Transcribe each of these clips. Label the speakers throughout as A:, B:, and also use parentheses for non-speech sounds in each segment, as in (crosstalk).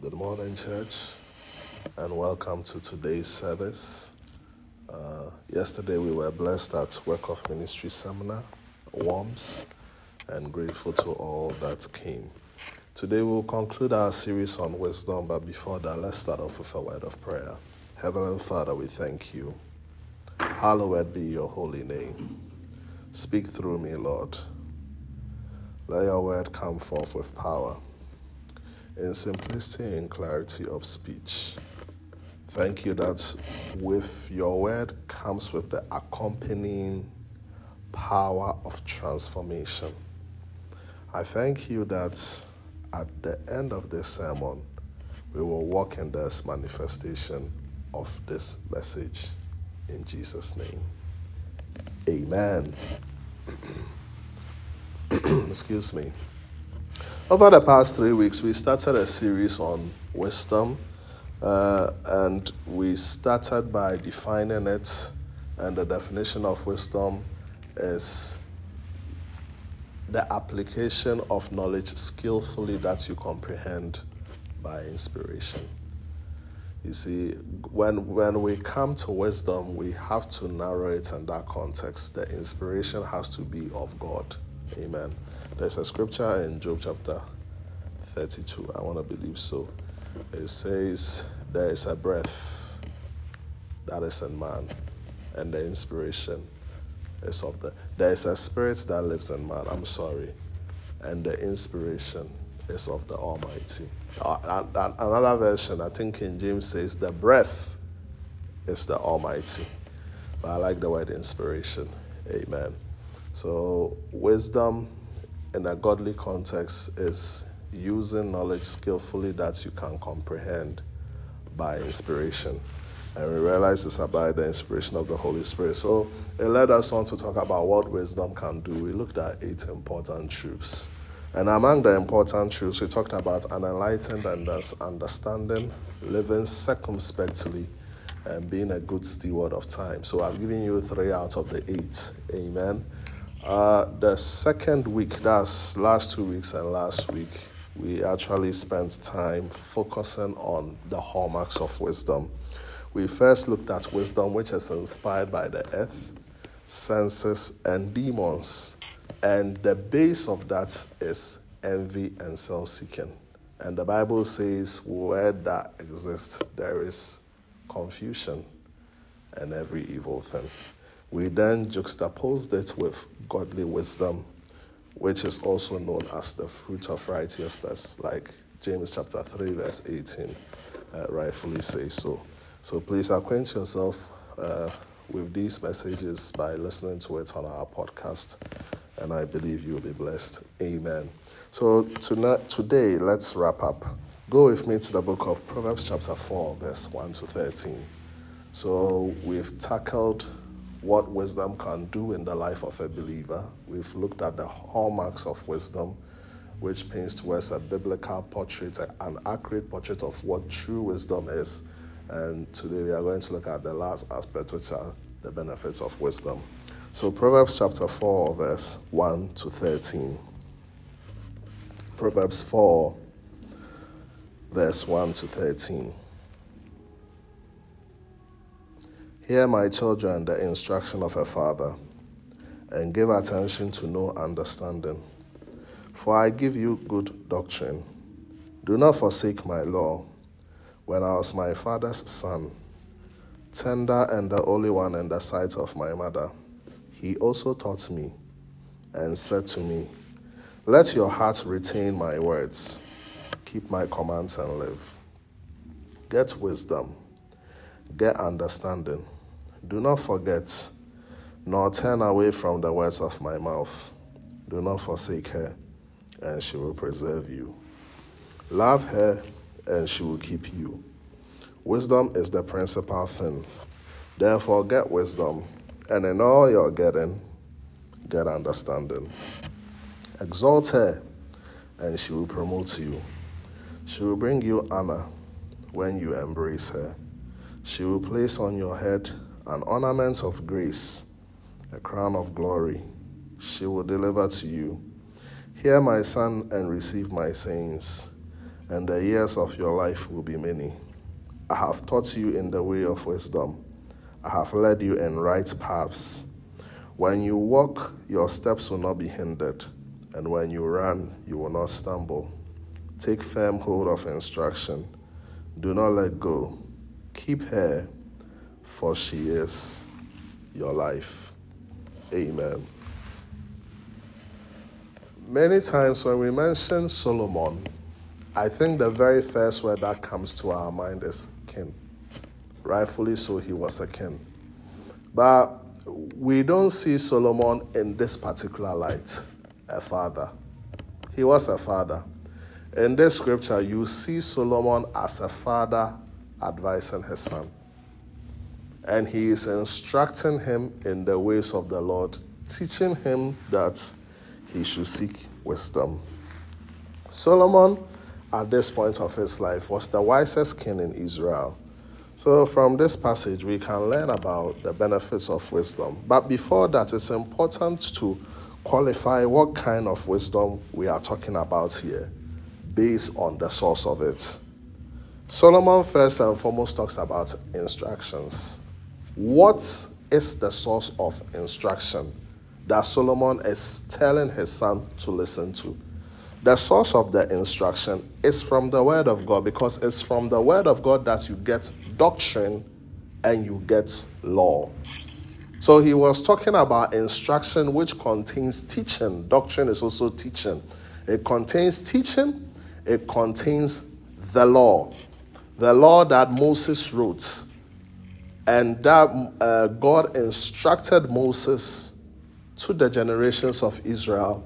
A: Good morning, church, and welcome to today's service. Uh, yesterday, we were blessed at Work of Ministry Seminar, WOMS, and grateful to all that came. Today, we'll conclude our series on wisdom, but before that, let's start off with a word of prayer. Heavenly Father, we thank you. Hallowed be your holy name. Speak through me, Lord. Let your word come forth with power in simplicity and clarity of speech. Thank you that with your word comes with the accompanying power of transformation. I thank you that at the end of this sermon, we will walk in this manifestation of this message. In Jesus' name. Amen. (clears throat) Excuse me. Over the past three weeks, we started a series on wisdom, uh, and we started by defining it. And the definition of wisdom is the application of knowledge skillfully that you comprehend by inspiration. You see, when, when we come to wisdom, we have to narrow it in that context. The inspiration has to be of God. Amen. There's a scripture in Job chapter 32. I want to believe so. It says, There is a breath that is in man, and the inspiration is of the. There is a spirit that lives in man. I'm sorry. And the inspiration is of the Almighty. Uh, another version, I think in James says, The breath is the Almighty. But I like the word inspiration. Amen. So, wisdom in a godly context is using knowledge skillfully that you can comprehend by inspiration. And we realize it's about the inspiration of the Holy Spirit. So it led us on to talk about what wisdom can do. We looked at eight important truths. And among the important truths, we talked about an enlightened and understanding, living circumspectly, and being a good steward of time. So I've given you three out of the eight. Amen. Uh, the second week, that's last two weeks and last week, we actually spent time focusing on the hallmarks of wisdom. We first looked at wisdom, which is inspired by the earth, senses, and demons. And the base of that is envy and self seeking. And the Bible says, where that exists, there is confusion and every evil thing. We then juxtaposed it with godly wisdom, which is also known as the fruit of righteousness, like James chapter 3, verse 18 uh, rightfully says so. So please acquaint yourself uh, with these messages by listening to it on our podcast, and I believe you'll be blessed. Amen. So tonight, today, let's wrap up. Go with me to the book of Proverbs, chapter 4, verse 1 to 13. So we've tackled what wisdom can do in the life of a believer. We've looked at the hallmarks of wisdom, which paints towards a biblical portrait, an accurate portrait of what true wisdom is. And today we are going to look at the last aspect, which are the benefits of wisdom. So, Proverbs chapter 4, verse 1 to 13. Proverbs 4, verse 1 to 13. Hear, my children, the instruction of a father, and give attention to no understanding. For I give you good doctrine. Do not forsake my law. When I was my father's son, tender and the only one in the sight of my mother, he also taught me and said to me, Let your heart retain my words, keep my commands and live. Get wisdom, get understanding do not forget, nor turn away from the words of my mouth. Do not forsake her, and she will preserve you. Love her, and she will keep you. Wisdom is the principal thing. Therefore, get wisdom, and in all your getting, get understanding. Exalt her, and she will promote you. She will bring you honor when you embrace her. She will place on your head an ornament of grace, a crown of glory, she will deliver to you. Hear my son and receive my sayings, and the years of your life will be many. I have taught you in the way of wisdom. I have led you in right paths. When you walk, your steps will not be hindered, and when you run, you will not stumble. Take firm hold of instruction. Do not let go. Keep her, for she is your life. Amen. Many times when we mention Solomon, I think the very first word that comes to our mind is king. Rightfully so, he was a king. But we don't see Solomon in this particular light, a father. He was a father. In this scripture, you see Solomon as a father advising his son. And he is instructing him in the ways of the Lord, teaching him that he should seek wisdom. Solomon at this point of his life was the wisest king in Israel. So, from this passage, we can learn about the benefits of wisdom. But before that, it's important to qualify what kind of wisdom we are talking about here based on the source of it. Solomon, first and foremost, talks about instructions. What is the source of instruction that Solomon is telling his son to listen to? The source of the instruction is from the Word of God because it's from the Word of God that you get doctrine and you get law. So he was talking about instruction which contains teaching. Doctrine is also teaching. It contains teaching, it contains the law. The law that Moses wrote and that uh, God instructed Moses to the generations of Israel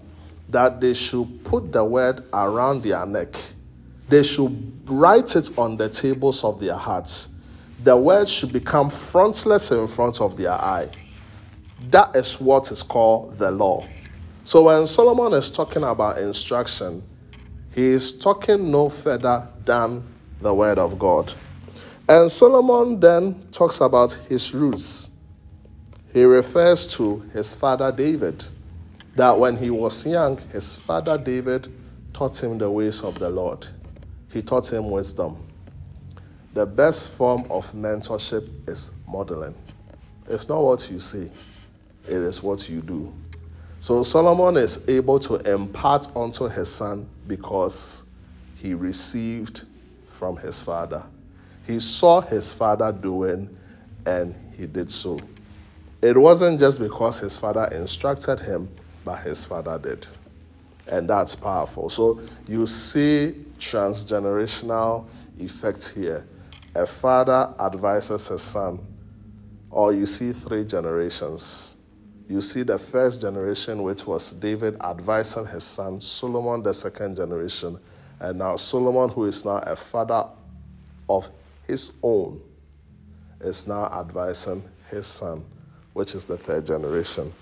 A: that they should put the word around their neck. They should write it on the tables of their hearts. The word should become frontlets in front of their eye. That is what is called the law. So when Solomon is talking about instruction, he is talking no further than the word of God. And Solomon then talks about his roots. He refers to his father David that when he was young, his father David taught him the ways of the Lord. He taught him wisdom. The best form of mentorship is modeling. It's not what you say, it is what you do. So Solomon is able to impart unto his son because he received from his father. He saw his father doing and he did so. It wasn't just because his father instructed him, but his father did. And that's powerful. So you see transgenerational effect here. A father advises his son, or you see three generations. You see the first generation, which was David advising his son, Solomon, the second generation, and now Solomon, who is now a father of his own, is now advising his son, which is the third generation.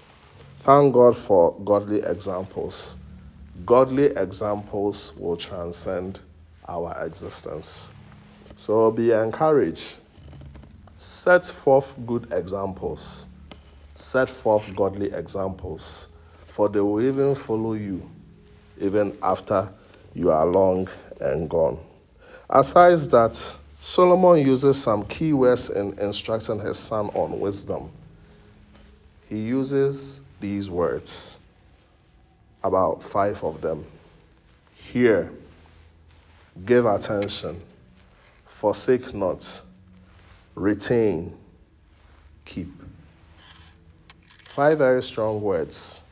A: Thank God for godly examples. Godly examples will transcend our existence. So be encouraged. Set forth good examples. Set forth godly examples, for they will even follow you even after you are long and gone. Aside that, Solomon uses some key words in instructing his son on wisdom. He uses these words, about five of them. Hear, give attention, forsake not, retain, keep. Five very strong words.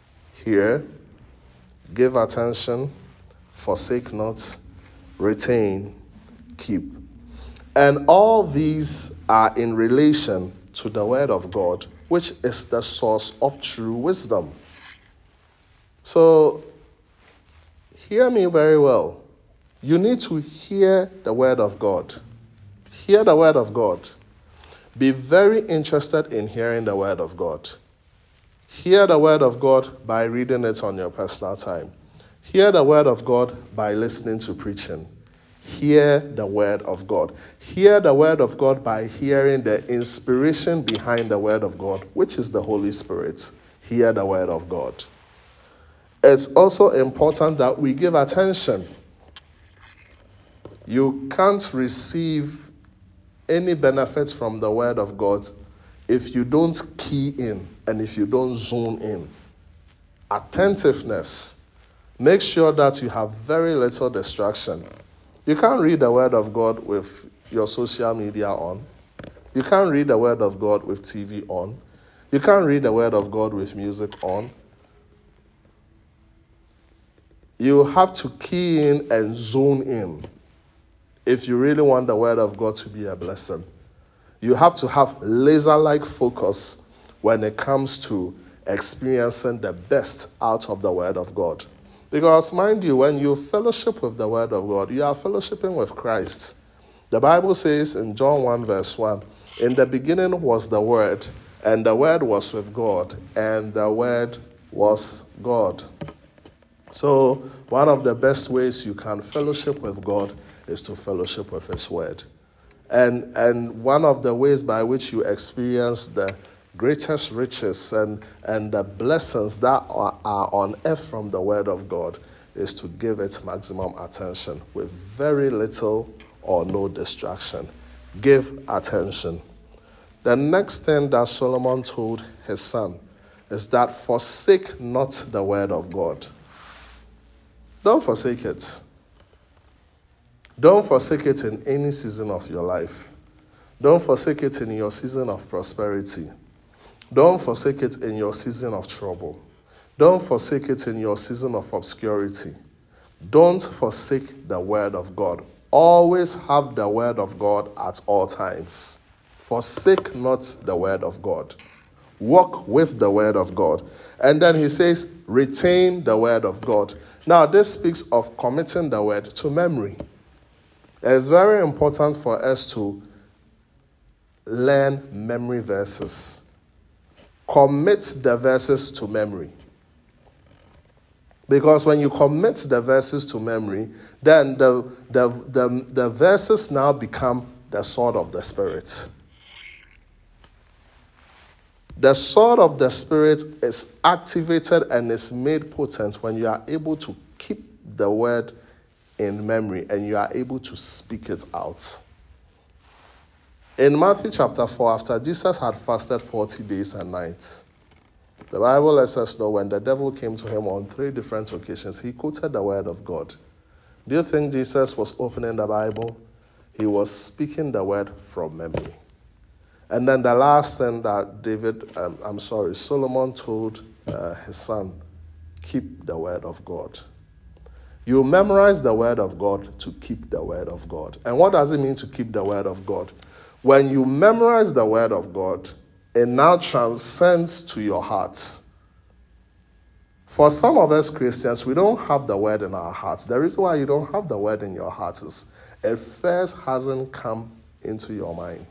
A: Hear, give attention, forsake not, retain, keep. And all these are in relation to the Word of God which is the source of true wisdom. So, hear me very well. You need to hear the word of God. Hear the word of God. Be very interested in hearing the word of God. Hear the word of God by reading it on your personal time. Hear the word of God by listening to preaching. Hear the word of God. Hear the word of God by hearing the inspiration behind the word of God, which is the Holy Spirit. Hear the word of God. It's also important that we give attention. You can't receive any benefits from the Word of God if you don't key in and if you don't zoom in. Attentiveness. Make sure that you have very little distraction. You can't read the Word of God with your social media on. You can't read the Word of God with TV on. You can't read the Word of God with music on. You have to key in and zone in if you really want the Word of God to be a blessing. You have to have laser like focus when it comes to experiencing the best out of the Word of God. Because, mind you, when you fellowship with the Word of God, you are fellowshipping with Christ. The Bible says in John 1, verse 1 In the beginning was the Word, and the Word was with God, and the Word was God. So, one of the best ways you can fellowship with God is to fellowship with His Word. And, and one of the ways by which you experience the greatest riches and, and the blessings that are, are on earth from the Word of God is to give it maximum attention with very little or no distraction. Give attention. The next thing that Solomon told his son is that forsake not the word of God. Don't forsake it. Don't forsake it in any season of your life. Don't forsake it in your season of prosperity. Don't forsake it in your season of trouble. Don't forsake it in your season of obscurity. Don't forsake the word of God. Always have the word of God at all times. Forsake not the word of God. Walk with the word of God. And then he says, retain the word of God. Now, this speaks of committing the word to memory. It's very important for us to learn memory verses. Commit the verses to memory. Because when you commit the verses to memory, then the, the, the, the verses now become the sword of the Spirit. The sword of the Spirit is activated and is made potent when you are able to keep the word in memory and you are able to speak it out. In Matthew chapter 4, after Jesus had fasted 40 days and nights, the Bible lets us know when the devil came to him on three different occasions, he quoted the word of God. Do you think Jesus was opening the Bible? He was speaking the word from memory. And then the last thing that David, um, I'm sorry, Solomon told uh, his son, keep the word of God. You memorize the word of God to keep the word of God. And what does it mean to keep the word of God? When you memorize the word of God, it now transcends to your heart. For some of us Christians, we don't have the word in our hearts. The reason why you don't have the word in your heart is it first hasn't come into your mind.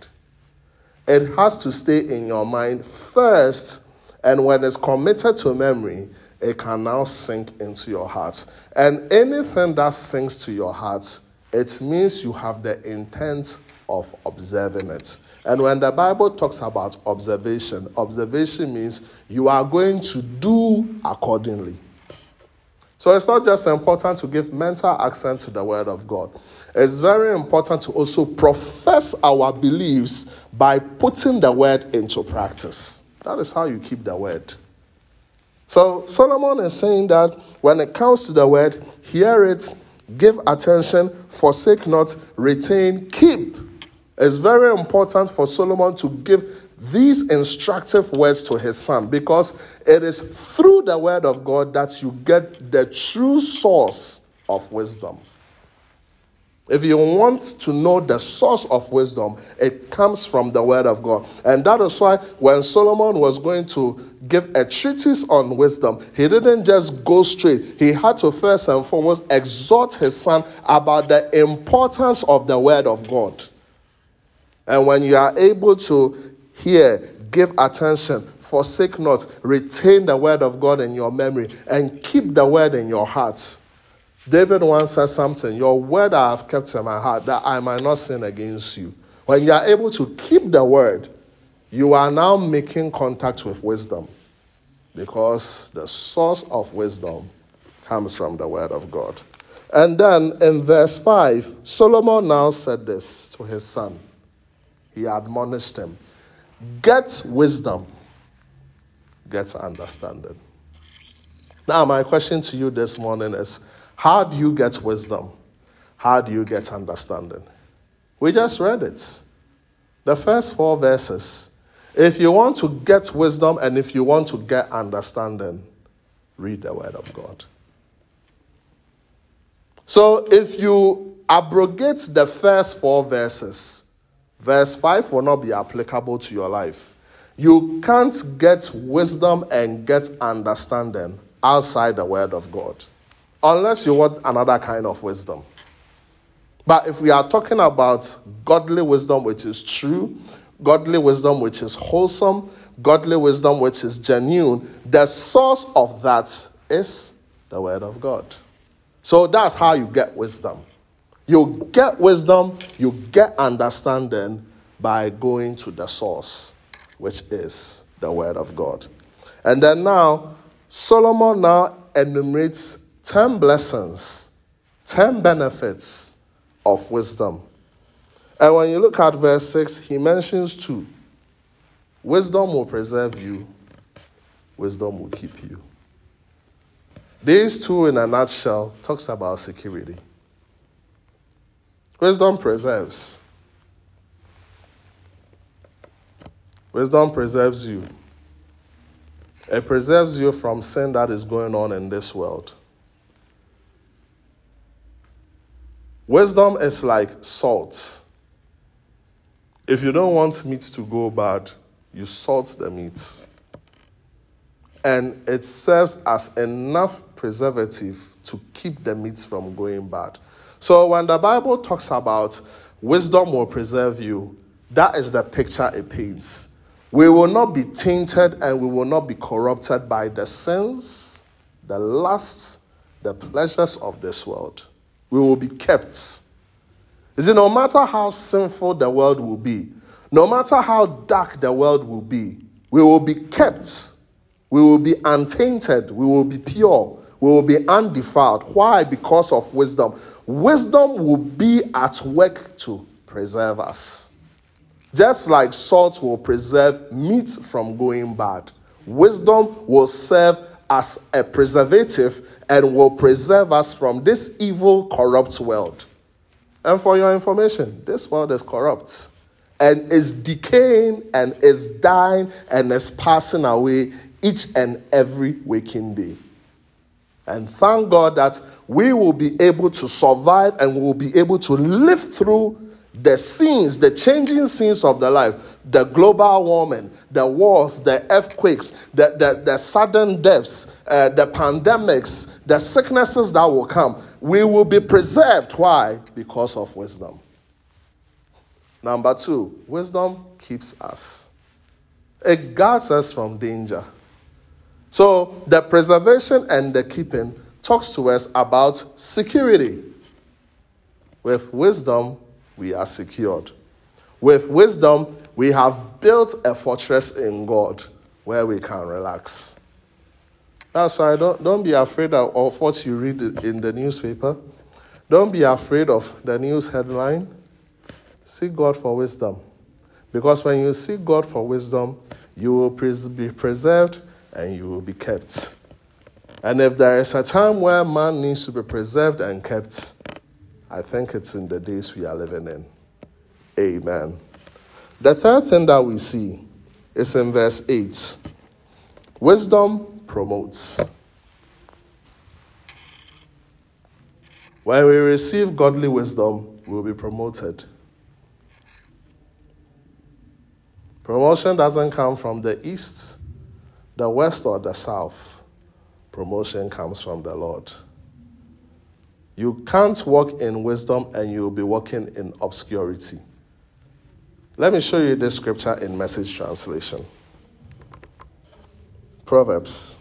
A: It has to stay in your mind first, and when it's committed to memory, it can now sink into your heart. And anything that sinks to your heart, it means you have the intent of observing it. And when the Bible talks about observation, observation means you are going to do accordingly. So it's not just important to give mental accent to the Word of God, it's very important to also profess our beliefs by putting the Word into practice. That is how you keep the Word. So Solomon is saying that when it comes to the Word, hear it, give attention, forsake not, retain, keep. It's very important for Solomon to give these instructive words to his son because it is through the word of God that you get the true source of wisdom. If you want to know the source of wisdom, it comes from the Word of God. And that is why when Solomon was going to give a treatise on wisdom, he didn't just go straight. He had to first and foremost exhort his son about the importance of the Word of God. And when you are able to hear, give attention, forsake not, retain the word of God in your memory, and keep the word in your heart. David once said something, Your word I have kept in my heart, that I might not sin against you. When you are able to keep the word, you are now making contact with wisdom because the source of wisdom comes from the word of God. And then in verse 5, Solomon now said this to his son. He admonished him Get wisdom, get understanding. Now, my question to you this morning is How do you get wisdom? How do you get understanding? We just read it. The first four verses. If you want to get wisdom and if you want to get understanding, read the Word of God. So if you abrogate the first four verses, verse 5 will not be applicable to your life. You can't get wisdom and get understanding outside the Word of God, unless you want another kind of wisdom. But if we are talking about godly wisdom, which is true, godly wisdom, which is wholesome, godly wisdom, which is genuine, the source of that is the Word of God. So that's how you get wisdom. You get wisdom, you get understanding by going to the source, which is the Word of God. And then now, Solomon now enumerates 10 blessings, 10 benefits of wisdom. And when you look at verse 6, he mentions two wisdom will preserve you, wisdom will keep you. These two, in a nutshell, talks about security. Wisdom preserves. Wisdom preserves you. It preserves you from sin that is going on in this world. Wisdom is like salt. If you don't want meat to go bad, you salt the meat. And it serves as enough preservative to keep the meat from going bad. So when the Bible talks about wisdom will preserve you, that is the picture it paints. We will not be tainted and we will not be corrupted by the sins, the lusts, the pleasures of this world we will be kept. You see, no matter how sinful the world will be, no matter how dark the world will be, we will be kept. We will be untainted. We will be pure. We will be undefiled. Why? Because of wisdom. Wisdom will be at work to preserve us. Just like salt will preserve meat from going bad, wisdom will serve as a preservative and will preserve us from this evil, corrupt world. And for your information, this world is corrupt and is decaying and is dying and is passing away each and every waking day. And thank God that we will be able to survive and we will be able to live through the scenes, the changing scenes of the life, the global warming, the wars, the earthquakes, the, the, the sudden deaths, uh, the pandemics, the sicknesses that will come, we will be preserved. Why? Because of wisdom. Number two, wisdom keeps us, it guards us from danger. So, the preservation and the keeping talks to us about security. With wisdom, we are secured. With wisdom, we have built a fortress in God where we can relax. That's why don't, don't be afraid of, of what you read in the newspaper. Don't be afraid of the news headline. Seek God for wisdom. Because when you seek God for wisdom, you will be preserved and you will be kept. And if there is a time where man needs to be preserved and kept, I think it's in the days we are living in. Amen. The third thing that we see is in verse 8 wisdom promotes. When we receive godly wisdom, we'll be promoted. Promotion doesn't come from the east, the west, or the south. Promotion comes from the Lord. You can't walk in wisdom and you'll be walking in obscurity. Let me show you this scripture in message translation. Proverbs.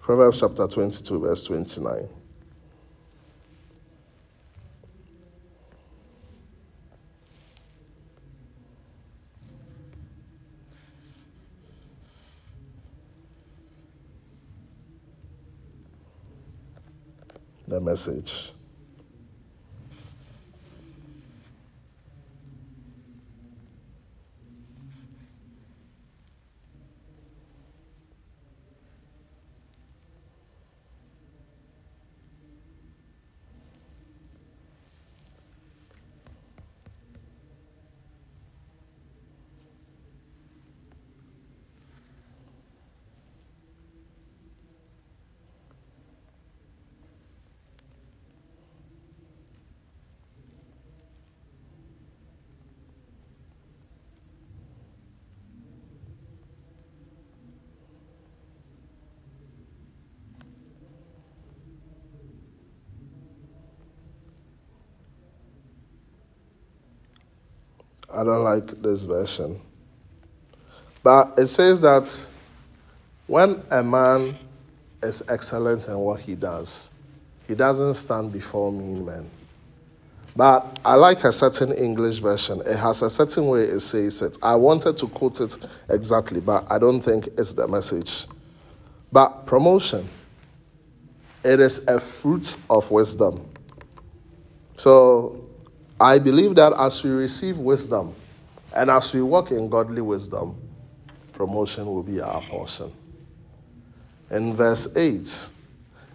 A: Proverbs chapter 22, verse 29. The message. I don't like this version. But it says that when a man is excellent in what he does, he doesn't stand before mean men. But I like a certain English version. It has a certain way it says it. I wanted to quote it exactly, but I don't think it's the message. But promotion, it is a fruit of wisdom. So I believe that as we receive wisdom and as we walk in godly wisdom, promotion will be our portion. In verse 8,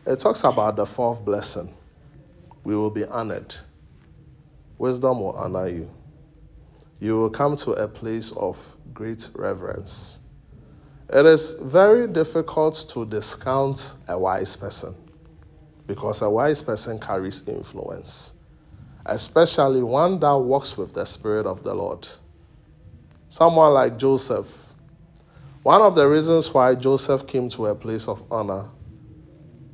A: it talks about the fourth blessing. We will be honored. Wisdom will honor you. You will come to a place of great reverence. It is very difficult to discount a wise person because a wise person carries influence especially one that walks with the Spirit of the Lord. Someone like Joseph. One of the reasons why Joseph came to a place of honor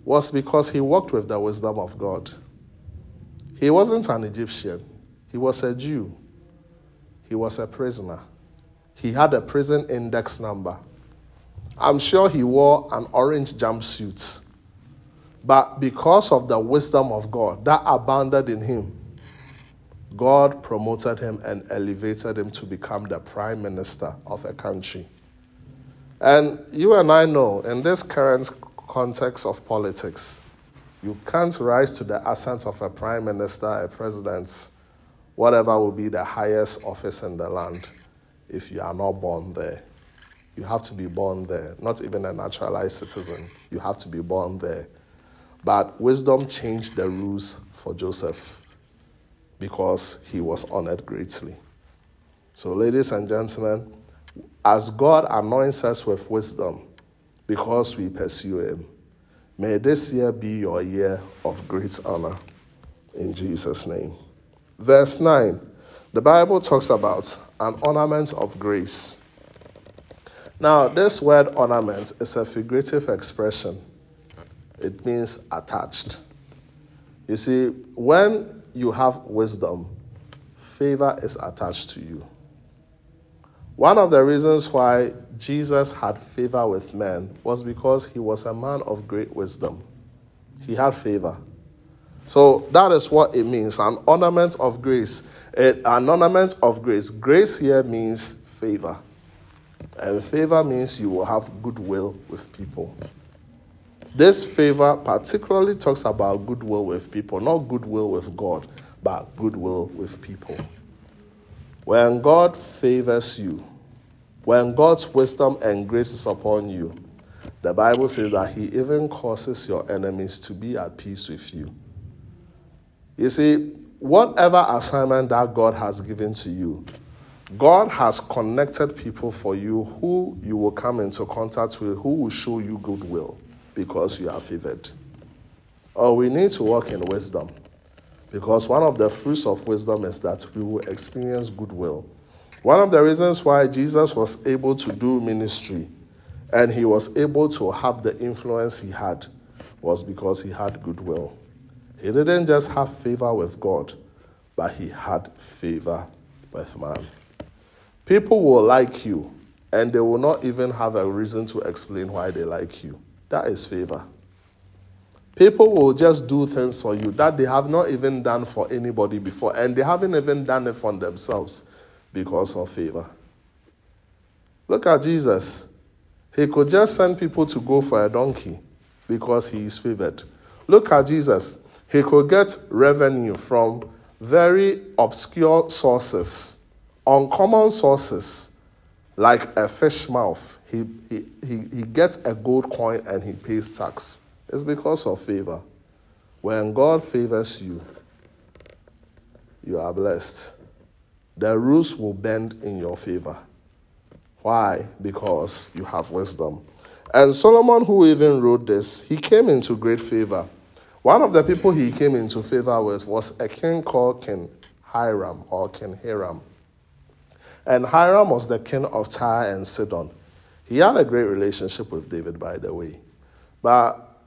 A: was because he walked with the wisdom of God. He wasn't an Egyptian, he was a Jew. He was a prisoner. He had a prison index number. I'm sure he wore an orange jumpsuit. But because of the wisdom of God that abounded in him, God promoted him and elevated him to become the prime minister of a country. And you and I know, in this current context of politics, you can't rise to the ascent of a prime minister, a president, whatever will be the highest office in the land, if you are not born there. You have to be born there, not even a naturalized citizen. You have to be born there. But wisdom changed the rules for Joseph because he was honored greatly. So, ladies and gentlemen, as God anoints us with wisdom because we pursue Him, may this year be your year of great honor in Jesus' name. Verse 9 the Bible talks about an ornament of grace. Now, this word ornament is a figurative expression, it means attached. You see, when you have wisdom, favor is attached to you. One of the reasons why Jesus had favor with men was because he was a man of great wisdom. He had favor. So that is what it means an ornament of grace. an ornament of grace. Grace here means favor. And favor means you will have goodwill with people. This favor particularly talks about goodwill with people, not goodwill with God, but goodwill with people. When God favors you, when God's wisdom and grace is upon you, the Bible says that He even causes your enemies to be at peace with you. You see, whatever assignment that God has given to you, God has connected people for you who you will come into contact with, who will show you goodwill because you are favored. Oh, we need to walk in wisdom because one of the fruits of wisdom is that we will experience goodwill. One of the reasons why Jesus was able to do ministry and he was able to have the influence he had was because he had goodwill. He didn't just have favor with God, but he had favor with man. People will like you, and they will not even have a reason to explain why they like you. That is favor. People will just do things for you that they have not even done for anybody before, and they haven't even done it for themselves because of favor. Look at Jesus. He could just send people to go for a donkey because he is favored. Look at Jesus. He could get revenue from very obscure sources, uncommon sources, like a fish mouth. He, he, he, gets a gold coin and he pays tax. It's because of favor. When God favors you, you are blessed. The rules will bend in your favor. Why? Because you have wisdom. And Solomon, who even wrote this, he came into great favor. One of the people he came into favor with was a king called King Hiram or King Hiram. And Hiram was the king of Tyre and Sidon. He had a great relationship with David, by the way. But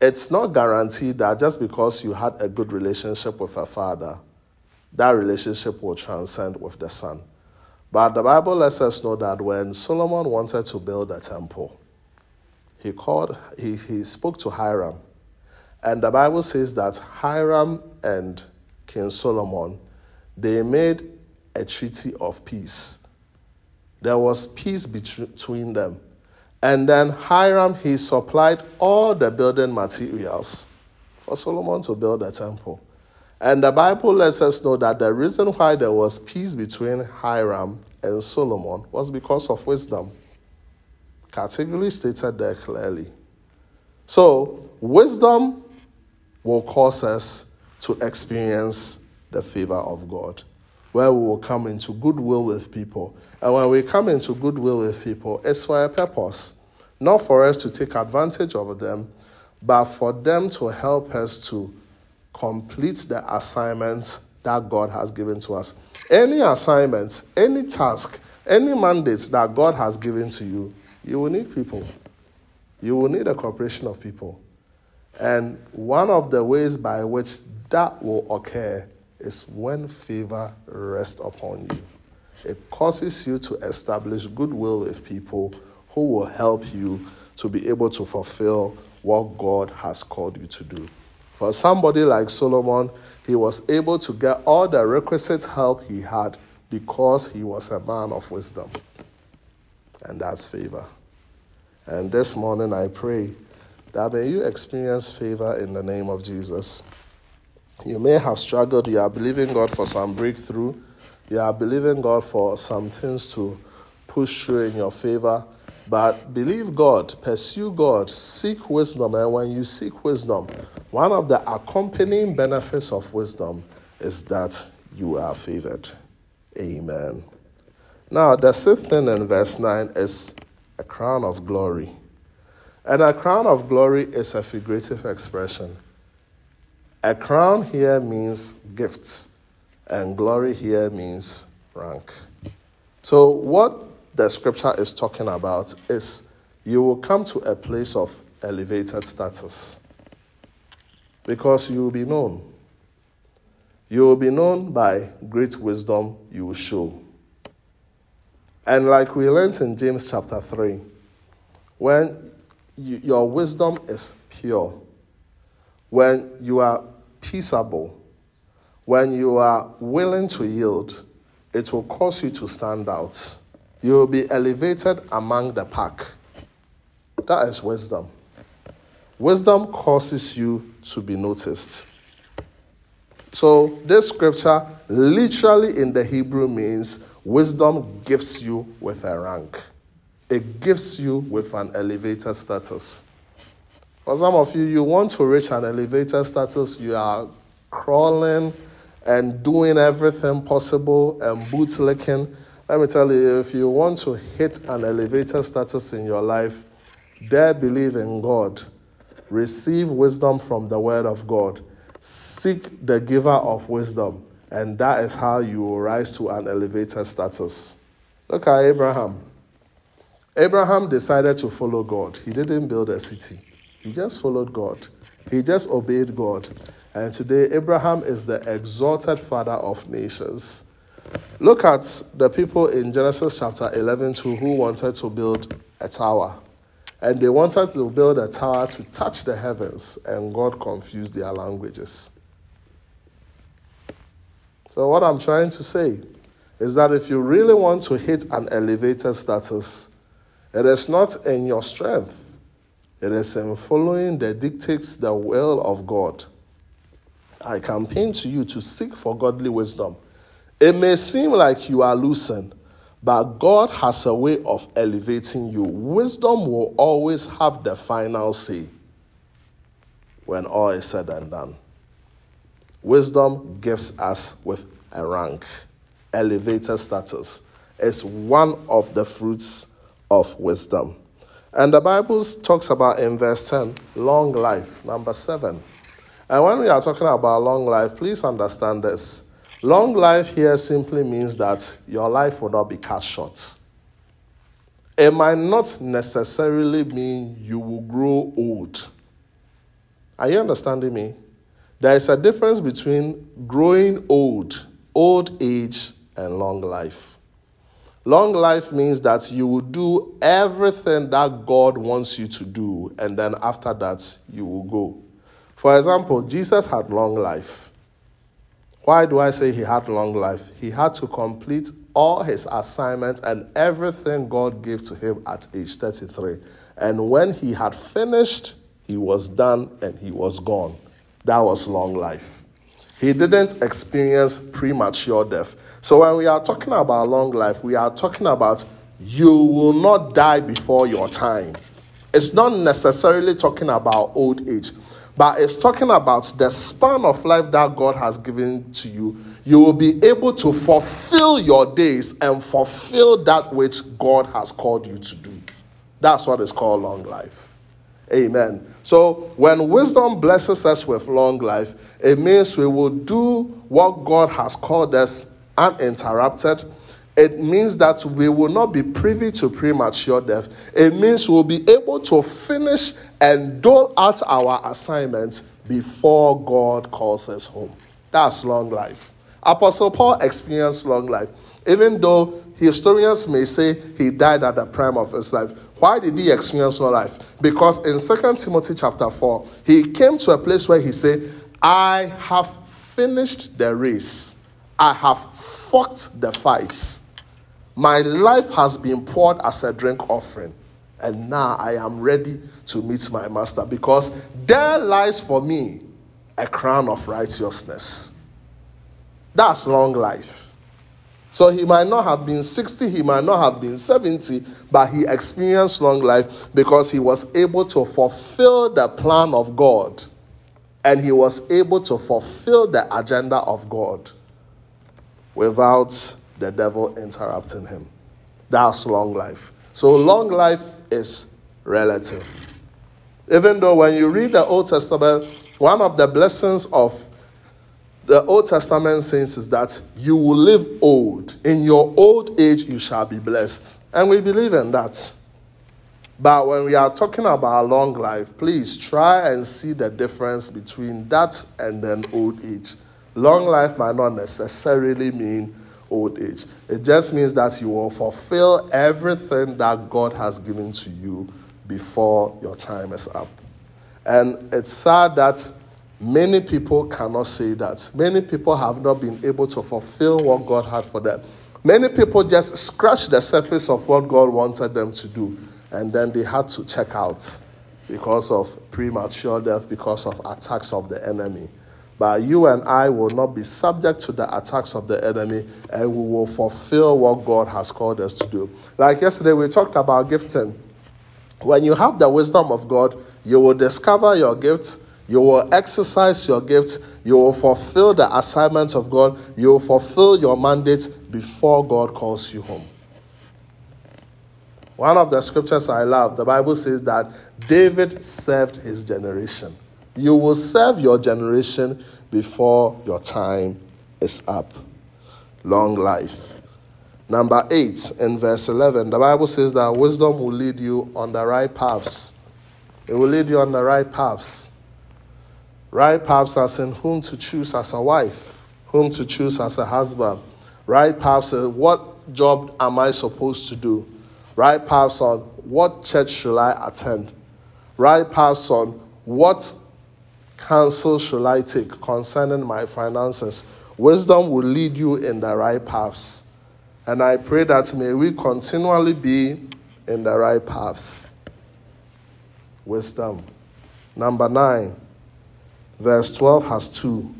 A: it's not guaranteed that just because you had a good relationship with a father, that relationship will transcend with the son. But the Bible lets us know that when Solomon wanted to build a temple, he called, he, he spoke to Hiram. And the Bible says that Hiram and King Solomon, they made a treaty of peace. There was peace between them. And then Hiram, he supplied all the building materials for Solomon to build the temple. And the Bible lets us know that the reason why there was peace between Hiram and Solomon was because of wisdom. Categorically stated there clearly. So, wisdom will cause us to experience the favor of God, where we will come into goodwill with people. And when we come into goodwill with people, it's for a purpose. Not for us to take advantage of them, but for them to help us to complete the assignments that God has given to us. Any assignments, any task, any mandate that God has given to you, you will need people. You will need a cooperation of people. And one of the ways by which that will occur is when favor rests upon you. It causes you to establish goodwill with people who will help you to be able to fulfill what God has called you to do. For somebody like Solomon, he was able to get all the requisite help he had because he was a man of wisdom. And that's favor. And this morning I pray that may you experience favor in the name of Jesus. You may have struggled, you are believing God for some breakthrough, you are believing God for some things to push through in your favor. But believe God, pursue God, seek wisdom. And when you seek wisdom, one of the accompanying benefits of wisdom is that you are favored. Amen. Now, the sixth thing in verse 9 is a crown of glory. And a crown of glory is a figurative expression. A crown here means gifts, and glory here means rank. So, what the scripture is talking about is you will come to a place of elevated status because you will be known. You will be known by great wisdom you will show. And like we learned in James chapter 3, when you, your wisdom is pure, when you are peaceable, when you are willing to yield, it will cause you to stand out you will be elevated among the pack. That is wisdom. Wisdom causes you to be noticed. So, this scripture literally in the Hebrew means wisdom gives you with a rank, it gives you with an elevated status. For some of you, you want to reach an elevated status, you are crawling and doing everything possible and bootlicking let me tell you, if you want to hit an elevator status in your life, dare believe in God. Receive wisdom from the Word of God. Seek the giver of wisdom, and that is how you will rise to an elevator status. Look at Abraham. Abraham decided to follow God. He didn't build a city, he just followed God. He just obeyed God. And today, Abraham is the exalted father of nations. Look at the people in Genesis chapter 11 2 who wanted to build a tower. And they wanted to build a tower to touch the heavens, and God confused their languages. So, what I'm trying to say is that if you really want to hit an elevated status, it is not in your strength, it is in following the dictates, the will of God I campaign to you to seek for godly wisdom. It may seem like you are losing, but God has a way of elevating you. Wisdom will always have the final say when all is said and done. Wisdom gives us with a rank, elevated status. It's one of the fruits of wisdom. And the Bible talks about in verse 10 long life, number seven. And when we are talking about long life, please understand this. Long life here simply means that your life will not be cut short. It might not necessarily mean you will grow old. Are you understanding me? There is a difference between growing old, old age, and long life. Long life means that you will do everything that God wants you to do, and then after that, you will go. For example, Jesus had long life. Why do I say he had long life? He had to complete all his assignments and everything God gave to him at age 33. And when he had finished, he was done and he was gone. That was long life. He didn't experience premature death. So when we are talking about long life, we are talking about you will not die before your time. It's not necessarily talking about old age but it's talking about the span of life that God has given to you. You will be able to fulfill your days and fulfill that which God has called you to do. That's what is called long life. Amen. So, when wisdom blesses us with long life, it means we will do what God has called us uninterrupted it means that we will not be privy to premature death. It means we'll be able to finish and dole out our assignments before God calls us home. That's long life. Apostle Paul experienced long life. Even though historians may say he died at the prime of his life. Why did he experience long life? Because in 2 Timothy chapter 4, he came to a place where he said, I have finished the race. I have fought the fights. My life has been poured as a drink offering, and now I am ready to meet my master because there lies for me a crown of righteousness. That's long life. So he might not have been 60, he might not have been 70, but he experienced long life because he was able to fulfill the plan of God and he was able to fulfill the agenda of God without the devil interrupting him. That's long life. So, long life is relative. Even though when you read the Old Testament, one of the blessings of the Old Testament saints is that you will live old. In your old age, you shall be blessed. And we believe in that. But when we are talking about long life, please try and see the difference between that and then old age. Long life might not necessarily mean old age. It just means that you will fulfill everything that God has given to you before your time is up. And it's sad that many people cannot say that. Many people have not been able to fulfill what God had for them. Many people just scratch the surface of what God wanted them to do, and then they had to check out because of premature death, because of attacks of the enemy. But you and I will not be subject to the attacks of the enemy and we will fulfill what God has called us to do. Like yesterday, we talked about gifting. When you have the wisdom of God, you will discover your gifts, you will exercise your gifts, you will fulfill the assignments of God, you will fulfill your mandate before God calls you home. One of the scriptures I love, the Bible says that David served his generation. You will serve your generation before your time is up. Long life. Number 8, in verse 11, the Bible says that wisdom will lead you on the right paths. It will lead you on the right paths. Right paths as in whom to choose as a wife, whom to choose as a husband. Right paths what job am I supposed to do? Right paths on what church should I attend? Right paths on what counsel shall I take concerning my finances? Wisdom will lead you in the right paths. And I pray that may we continually be in the right paths. Wisdom. Number 9, verse 12 has two.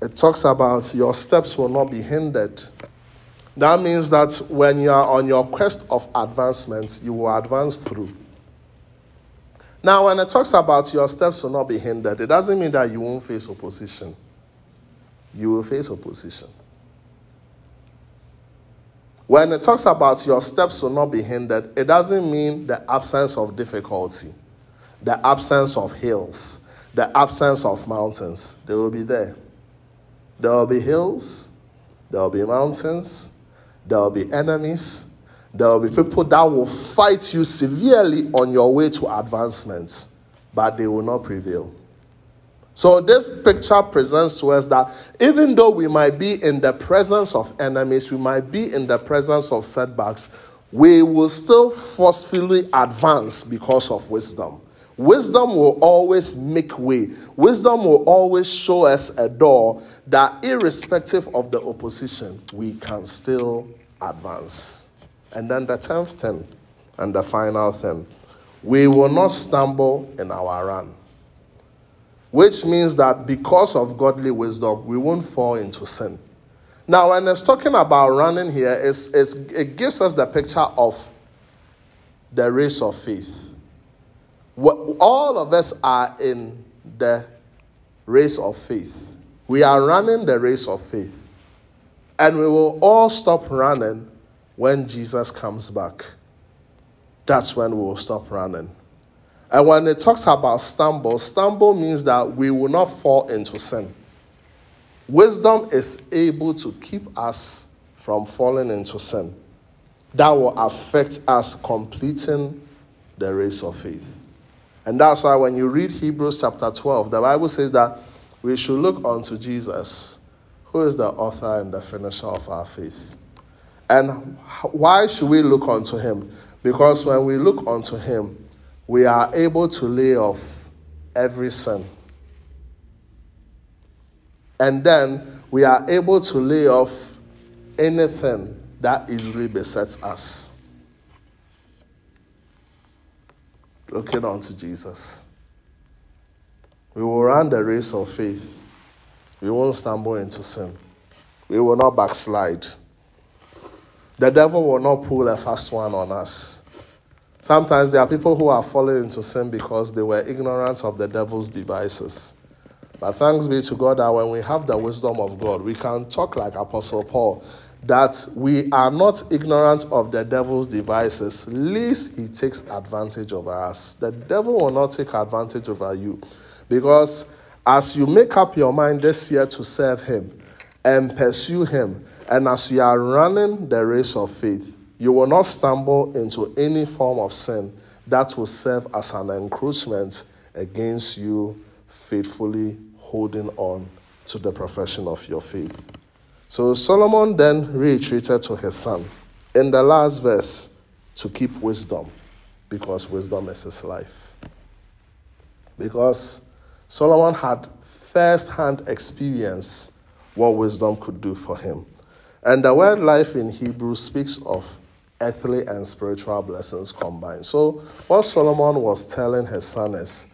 A: it talks about your steps will not be hindered. That means that when you are on your quest of advancement, you will advance through. Now, when it talks about your steps will not be hindered, it doesn't mean that you won't face opposition. You will face opposition. When it talks about your steps will not be hindered, it doesn't mean the absence of difficulty, the absence of hills, the absence of mountains. They will be there. There will be hills, there will be mountains, there will be enemies, there will be people that will fight you severely on your way to advancement, but they will not prevail. So, this picture presents to us that even though we might be in the presence of enemies, we might be in the presence of setbacks, we will still forcefully advance because of wisdom. Wisdom will always make way. Wisdom will always show us a door that, irrespective of the opposition, we can still advance. And then the tenth thing and the final thing we will not stumble in our run. Which means that because of godly wisdom, we won't fall into sin. Now, when it's talking about running here, it's, it's, it gives us the picture of the race of faith all of us are in the race of faith. We are running the race of faith. And we will all stop running when Jesus comes back. That's when we will stop running. And when it talks about stumble, stumble means that we will not fall into sin. Wisdom is able to keep us from falling into sin. That will affect us completing the race of faith. And that's why when you read Hebrews chapter 12, the Bible says that we should look unto Jesus, who is the author and the finisher of our faith. And why should we look unto him? Because when we look unto him, we are able to lay off every sin. And then we are able to lay off anything that easily besets us. looking unto Jesus. We will run the race of faith. We won't stumble into sin. We will not backslide. The devil will not pull a fast one on us. Sometimes there are people who are falling into sin because they were ignorant of the devil's devices. But thanks be to God that when we have the wisdom of God, we can talk like Apostle Paul that we are not ignorant of the devil's devices, lest he takes advantage over us. The devil will not take advantage over you because as you make up your mind this year to serve him and pursue him, and as you are running the race of faith, you will not stumble into any form of sin that will serve as an encroachment against you faithfully holding on to the profession of your faith. So Solomon then reiterated to his son in the last verse to keep wisdom because wisdom is his life. Because Solomon had first hand experience what wisdom could do for him. And the word life in Hebrew speaks of earthly and spiritual blessings combined. So, what Solomon was telling his son is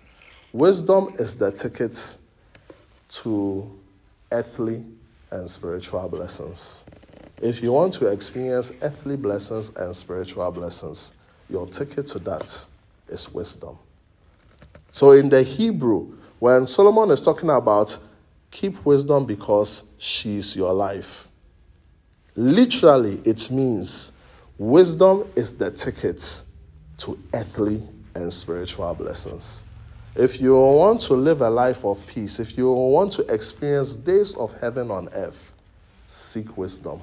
A: wisdom is the ticket to earthly and spiritual blessings. If you want to experience earthly blessings and spiritual blessings, your ticket to that is wisdom. So in the Hebrew, when Solomon is talking about keep wisdom because she's your life, literally it means wisdom is the ticket to earthly and spiritual blessings. If you want to live a life of peace, if you want to experience days of heaven on earth, seek wisdom.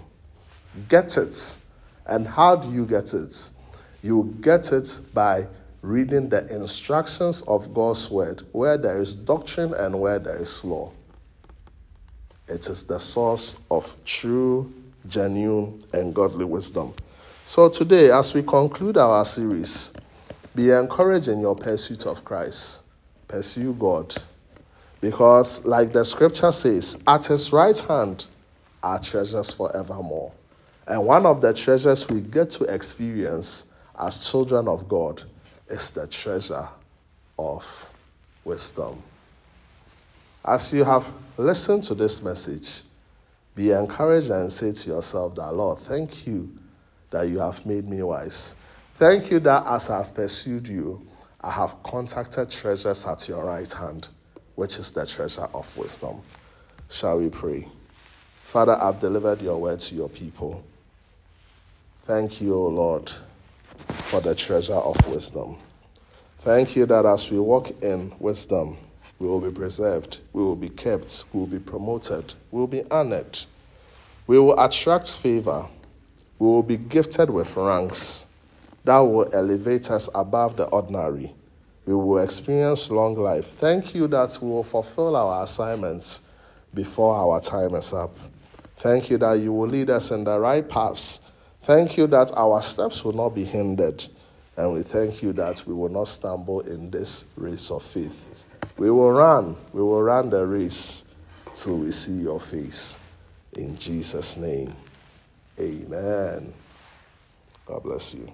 A: Get it. And how do you get it? You get it by reading the instructions of God's word, where there is doctrine and where there is law. It is the source of true, genuine, and godly wisdom. So, today, as we conclude our series, be encouraged in your pursuit of Christ pursue God. Because, like the scripture says, at his right hand are treasures forevermore. And one of the treasures we get to experience as children of God is the treasure of wisdom. As you have listened to this message, be encouraged and say to yourself that, Lord, thank you that you have made me wise. Thank you that as I have pursued you, I have contacted treasures at your right hand, which is the treasure of wisdom. Shall we pray? Father, I've delivered your word to your people. Thank you, O Lord, for the treasure of wisdom. Thank you that as we walk in wisdom, we will be preserved, we will be kept, we will be promoted, we will be honored, we will attract favor, we will be gifted with ranks that will elevate us above the ordinary. We will experience long life. Thank you that we will fulfill our assignments before our time is up. Thank you that you will lead us in the right paths. Thank you that our steps will not be hindered. And we thank you that we will not stumble in this race of faith. We will run, we will run the race till we see your face. In Jesus' name, amen. God bless you.